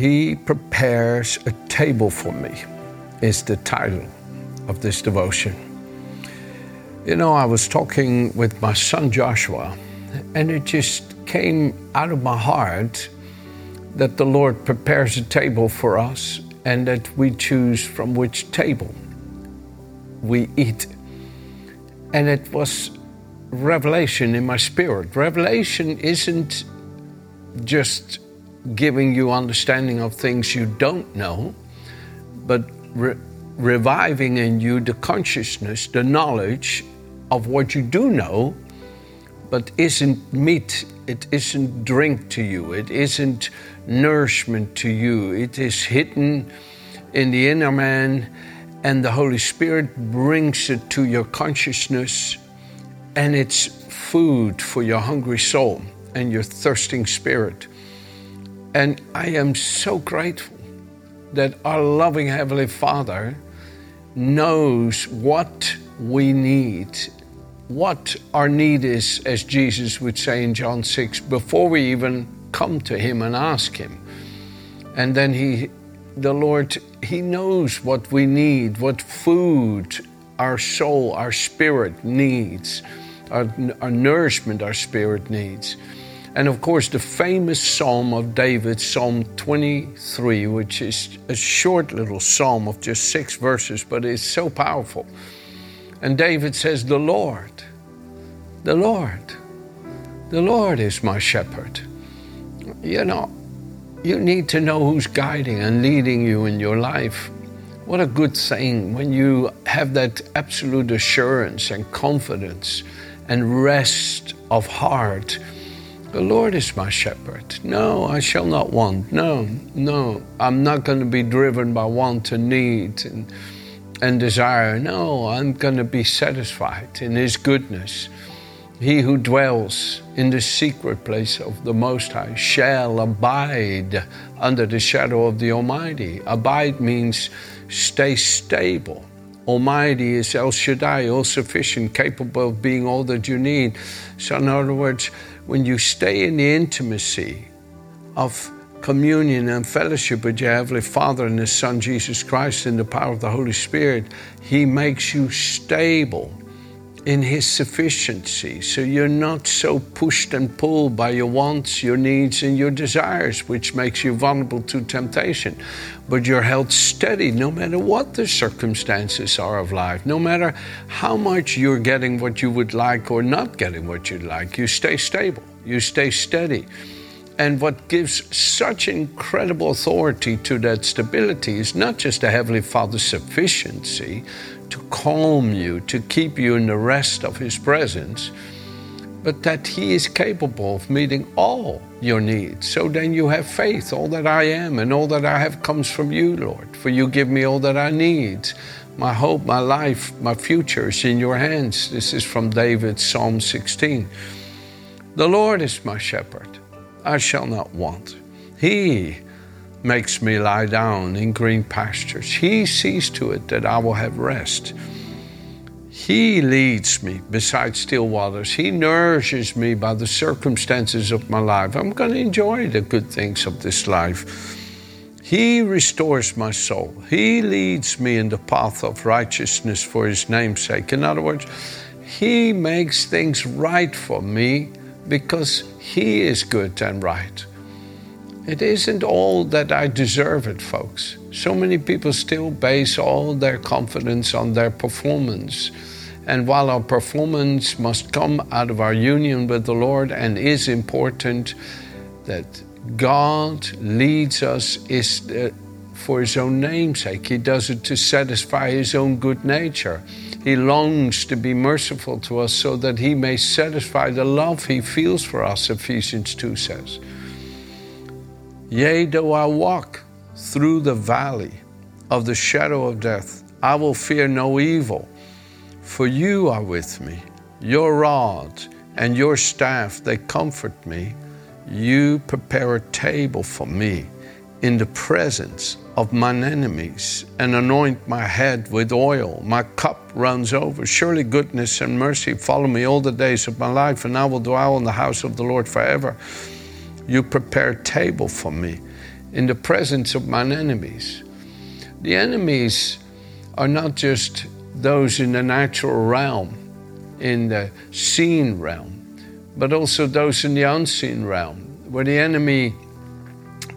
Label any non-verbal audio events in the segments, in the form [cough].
He prepares a table for me, is the title of this devotion. You know, I was talking with my son Joshua, and it just came out of my heart that the Lord prepares a table for us and that we choose from which table we eat. And it was revelation in my spirit. Revelation isn't just giving you understanding of things you don't know, but re- reviving in you the consciousness, the knowledge of what you do know, but isn't meat, it isn't drink to you, it isn't nourishment to you. It is hidden in the inner man, and the Holy Spirit brings it to your consciousness, and it's food for your hungry soul and your thirsting spirit. And I am so grateful that our loving Heavenly Father knows what we need, what our need is, as Jesus would say in John 6, before we even come to Him and ask Him. And then He, the Lord, He knows what we need, what food our soul, our spirit needs, our, our nourishment our spirit needs. And of course, the famous Psalm of David, Psalm 23, which is a short little psalm of just six verses, but it's so powerful. And David says, The Lord, the Lord, the Lord is my shepherd. You know, you need to know who's guiding and leading you in your life. What a good thing when you have that absolute assurance and confidence and rest of heart the Lord is my shepherd. No, I shall not want. No, no, I'm not going to be driven by want and need and, and desire. No, I'm going to be satisfied in His goodness. He who dwells in the secret place of the Most High shall abide under the shadow of the Almighty. Abide means stay stable. Almighty is El Shaddai, all sufficient, capable of being all that you need. So, in other words, when you stay in the intimacy of communion and fellowship with your Heavenly Father and His Son Jesus Christ in the power of the Holy Spirit, He makes you stable in His sufficiency. So you're not so pushed and pulled by your wants, your needs, and your desires, which makes you vulnerable to temptation. But you're held steady no matter what the circumstances are of life, no matter how much you're getting what you would like or not getting what you'd like. You stay stable, you stay steady. And what gives such incredible authority to that stability is not just the Heavenly Father's sufficiency to calm you, to keep you in the rest of His presence, but that He is capable of meeting all your needs. So then you have faith. All that I am and all that I have comes from you, Lord. For you give me all that I need. My hope, my life, my future is in your hands. This is from David, Psalm 16. The Lord is my shepherd. I shall not want. He makes me lie down in green pastures. He sees to it that I will have rest. He leads me beside still waters. He nourishes me by the circumstances of my life. I'm going to enjoy the good things of this life. He restores my soul. He leads me in the path of righteousness for His name's sake. In other words, He makes things right for me because He is good and right. It isn't all that I deserve it, folks. So many people still base all their confidence on their performance. And while our performance must come out of our union with the Lord and is important, that God leads us is uh, for His own name's sake. He does it to satisfy His own good nature. He longs to be merciful to us so that He may satisfy the love He feels for us, Ephesians 2 says. Yea, though I walk through the valley of the shadow of death, I will fear no evil, for you are with me. Your rod and your staff, they comfort me. You prepare a table for me in the presence of mine enemies and anoint my head with oil. My cup runs over. Surely goodness and mercy follow me all the days of my life, and I will dwell in the house of the Lord forever. You prepare a table for me in the presence of mine enemies. The enemies are not just those in the natural realm, in the seen realm, but also those in the unseen realm, where the enemy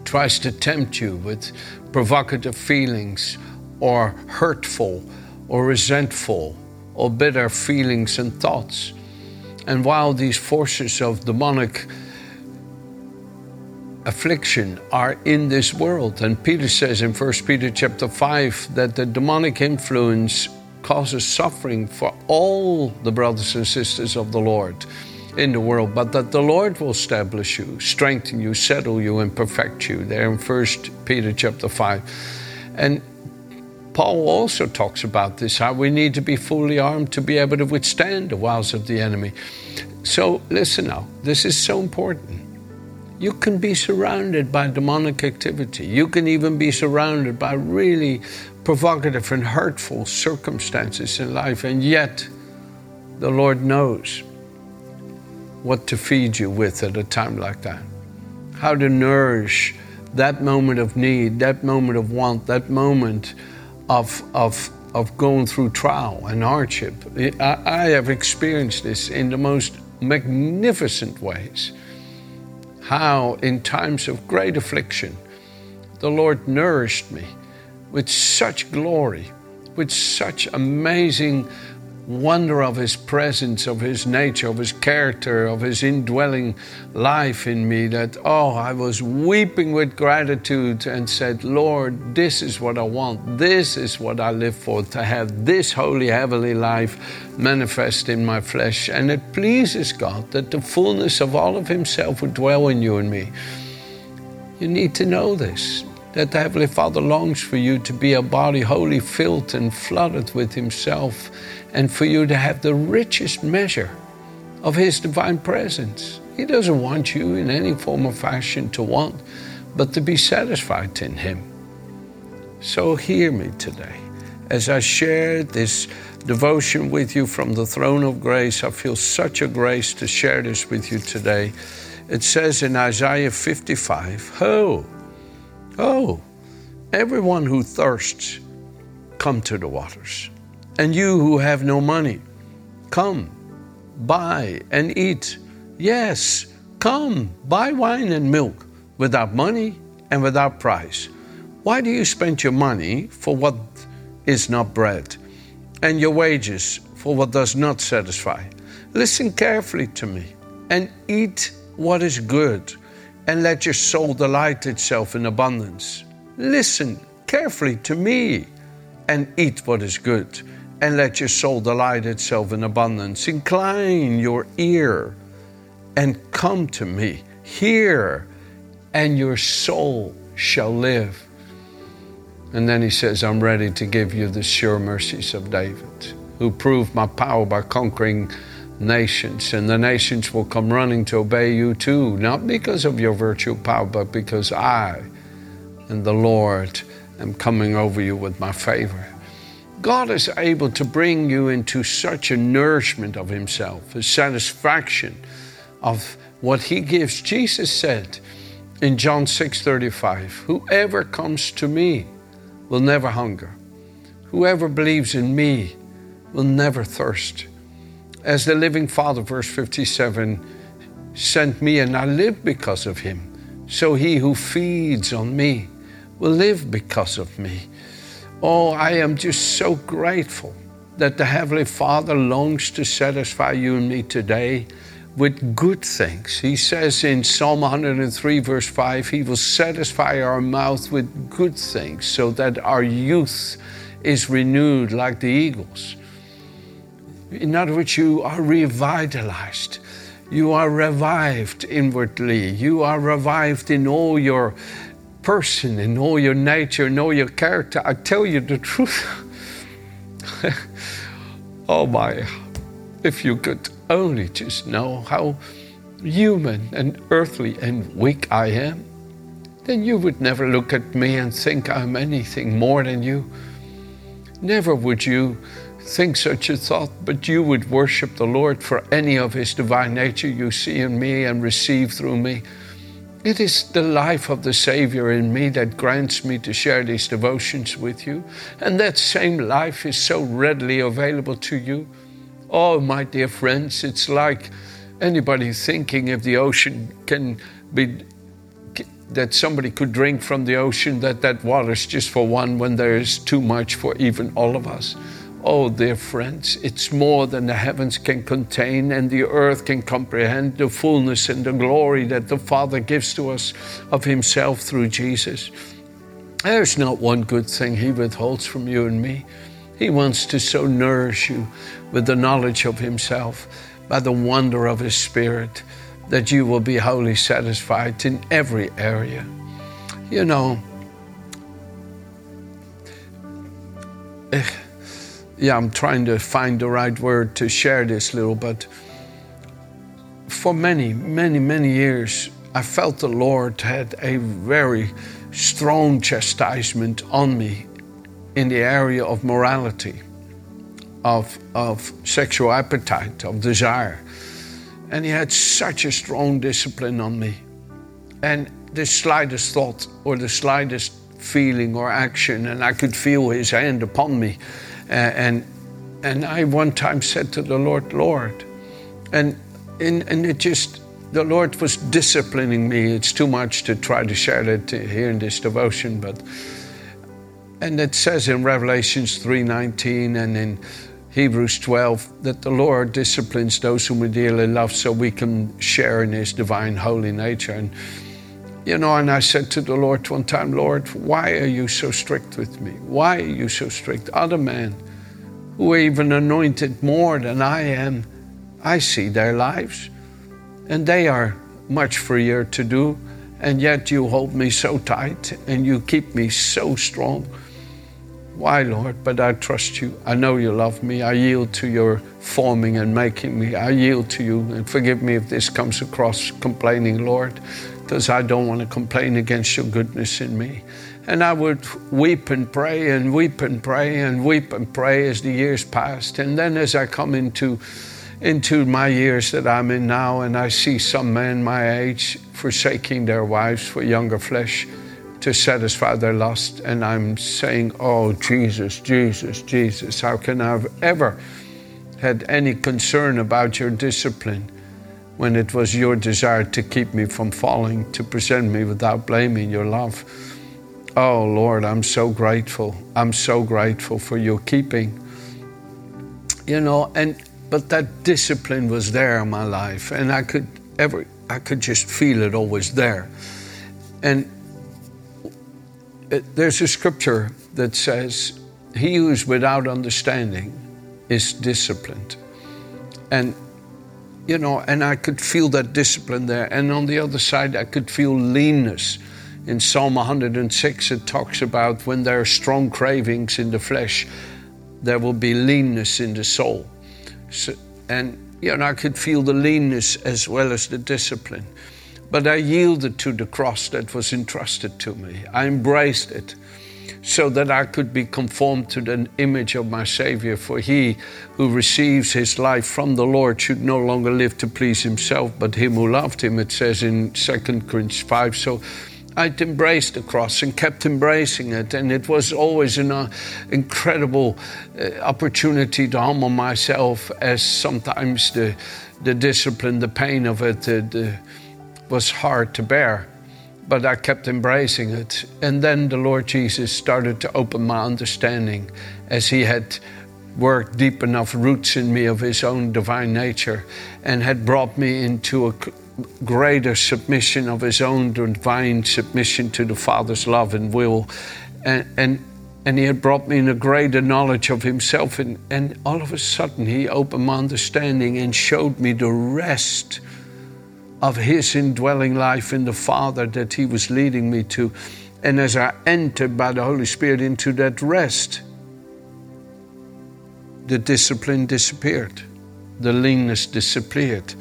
tries to tempt you with provocative feelings or hurtful or resentful or bitter feelings and thoughts. And while these forces of demonic affliction are in this world, and Peter says in 1 Peter chapter 5 that the demonic influence causes suffering for all the brothers and sisters of the Lord in the world, but that the Lord will establish you, strengthen you, settle you, and perfect you. There in 1 Peter chapter 5. And Paul also talks about this how we need to be fully armed to be able to withstand the wiles of the enemy. So, listen now, this is so important. You can be surrounded by demonic activity. You can even be surrounded by really provocative and hurtful circumstances in life, and yet the Lord knows what to feed you with at a time like that, how to nourish that moment of need, that moment of want, that moment of, of, of going through trial and hardship. I, I have experienced this in the most magnificent ways. How, in times of great affliction, the Lord nourished me with such glory, with such amazing wonder of His presence, of His nature, of His character, of His indwelling life in me that, oh, I was weeping with gratitude and said, Lord, this is what I want. This is what I live for, to have this holy, heavenly life manifest in my flesh. And it pleases God that the fullness of all of Himself would dwell in you and me. You need to know this that the Heavenly Father longs for you to be a body wholly filled and flooded with Himself and for you to have the richest measure of His divine presence. He doesn't want you in any form or fashion to want, but to be satisfied in Him. So hear me today. As I share this devotion with you from the throne of grace, I feel such a grace to share this with you today. It says in Isaiah 55, Oh, oh, everyone who thirsts, come to the waters. And you who have no money, come, buy and eat. Yes, come, buy wine and milk without money and without price. Why do you spend your money for what is not bread, and your wages for what does not satisfy? Listen carefully to me and eat what is good, and let your soul delight itself in abundance. Listen carefully to me and eat what is good and let your soul delight itself in abundance. Incline your ear and come to me. Hear, and your soul shall live. And then he says, I'm ready to give you the sure mercies of David, who proved my power by conquering nations. And the nations will come running to obey you too, not because of your virtue power, but because I and the Lord am coming over you with my favor. God is able to bring you into such a nourishment of Himself, a satisfaction of what He gives. Jesus said in John 6 35, Whoever comes to me will never hunger. Whoever believes in me will never thirst. As the living Father, verse 57, sent me and I live because of Him, so he who feeds on me will live because of me. Oh, I am just so grateful that the Heavenly Father longs to satisfy you and me today with good things. He says in Psalm 103, verse 5, He will satisfy our mouth with good things so that our youth is renewed like the eagles. In other words, you are revitalized. You are revived inwardly. You are revived in all your person, in all your nature, in all your character. I tell you the truth. [laughs] oh my, if you could only just know how human and earthly and weak I am, then you would never look at me and think I'm anything more than you. Never would you think such a thought, but you would worship the Lord for any of His divine nature you see in me and receive through me. It is the life of the Savior in me that grants me to share these devotions with you, and that same life is so readily available to you. Oh, my dear friends, it's like anybody thinking if the ocean can be that somebody could drink from the ocean, that that water's just for one when there is too much for even all of us. Oh, dear friends, it's more than the heavens can contain and the earth can comprehend the fullness and the glory that the Father gives to us of Himself through Jesus. There's not one good thing He withholds from you and me. He wants to so nourish you with the knowledge of Himself by the wonder of His Spirit that you will be wholly satisfied in every area. You know, eh, yeah, I'm trying to find the right word to share this little, but for many, many, many years, I felt the Lord had a very strong chastisement on me in the area of morality, of, of sexual appetite, of desire. And he had such a strong discipline on me. And the slightest thought or the slightest feeling or action, and I could feel his hand upon me. And, and I one time said to the Lord, Lord, and, and, and it just, the Lord was disciplining me. It's too much to try to share that here in this devotion, but and it says in Revelations 3:19 and in Hebrews 12 that the Lord disciplines those whom we dearly love so we can share in His divine holy nature. And, you know, and I said to the Lord one time, Lord, why are you so strict with me? Why are you so strict? Other men who are even anointed more than I am, I see their lives and they are much freer to do. And yet you hold me so tight and you keep me so strong. Why, Lord? But I trust you. I know you love me. I yield to your forming and making me. I yield to you. And forgive me if this comes across complaining, Lord, because I don't want to complain against your goodness in me. And I would weep and pray and weep and pray and weep and pray as the years passed. And then as I come into into my years that I'm in now, and I see some men my age forsaking their wives for younger flesh to satisfy their lust. And I'm saying, Oh, Jesus, Jesus, Jesus, how can I have ever had any concern about your discipline when it was your desire to keep me from falling, to present me without blaming your love? Oh, Lord, I'm so grateful. I'm so grateful for your keeping. You know, and but that discipline was there in my life, and I could ever I could just feel it always there. And it, there's a scripture that says, He who is without understanding is disciplined. And, you know, and I could feel that discipline there. And on the other side, I could feel leanness. In Psalm 106, it talks about when there are strong cravings in the flesh, there will be leanness in the soul. So, and, you know, I could feel the leanness as well as the discipline. But I yielded to the cross that was entrusted to me. I embraced it so that I could be conformed to the image of my Savior. For he who receives his life from the Lord should no longer live to please himself, but him who loved him, it says in 2 Corinthians 5. So I'd embraced the cross and kept embracing it. And it was always an uh, incredible uh, opportunity to humble myself as sometimes the, the discipline, the pain of it, the, the was hard to bear, but I kept embracing it. And then the Lord Jesus started to open my understanding as He had worked deep enough roots in me of His own divine nature and had brought me into a greater submission of His own divine submission to the Father's love and will. And, and, and He had brought me in a greater knowledge of Himself. And, and all of a sudden, He opened my understanding and showed me the rest of His indwelling life in the Father that He was leading me to. And as I entered by the Holy Spirit into that rest, the discipline disappeared, the leanness disappeared,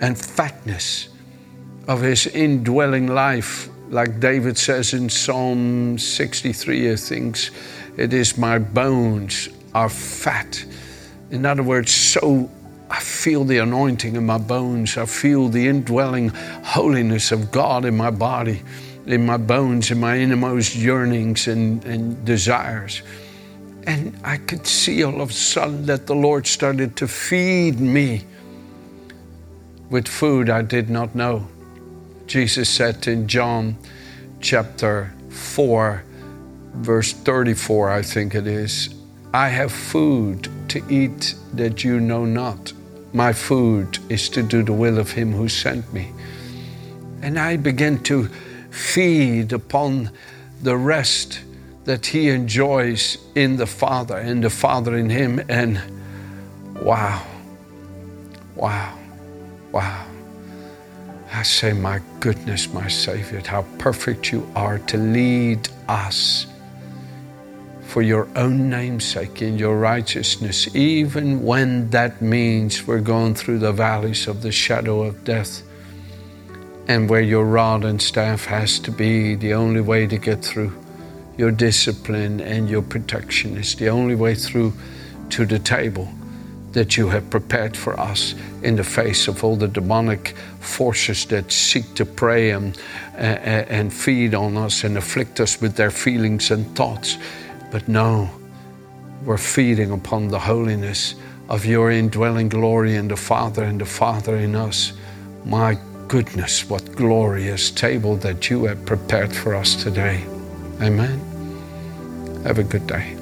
and fatness of his indwelling life, like David says in Psalm 63, I think, it is my bones are fat. In other words, so I feel the anointing in my bones. I feel the indwelling holiness of God in my body, in my bones, in my innermost yearnings and, and desires. And I could see all of a sudden that the Lord started to feed me with food I did not know. Jesus said in John chapter 4, verse 34, I think it is, I have food to eat that you know not. My food is to do the will of him who sent me. And I began to feed upon the rest that he enjoys in the Father and the Father in him. And wow, wow, wow. I say, my goodness, my Savior, how perfect you are to lead us for your own name's sake in your righteousness, even when that means we're going through the valleys of the shadow of death and where your rod and staff has to be the only way to get through. Your discipline and your protection is the only way through to the table that you have prepared for us in the face of all the demonic forces that seek to prey and, uh, and feed on us and afflict us with their feelings and thoughts. But no, we're feeding upon the holiness of your indwelling glory in the Father and the Father in us. My goodness, what glorious table that you have prepared for us today. Amen. Have a good day.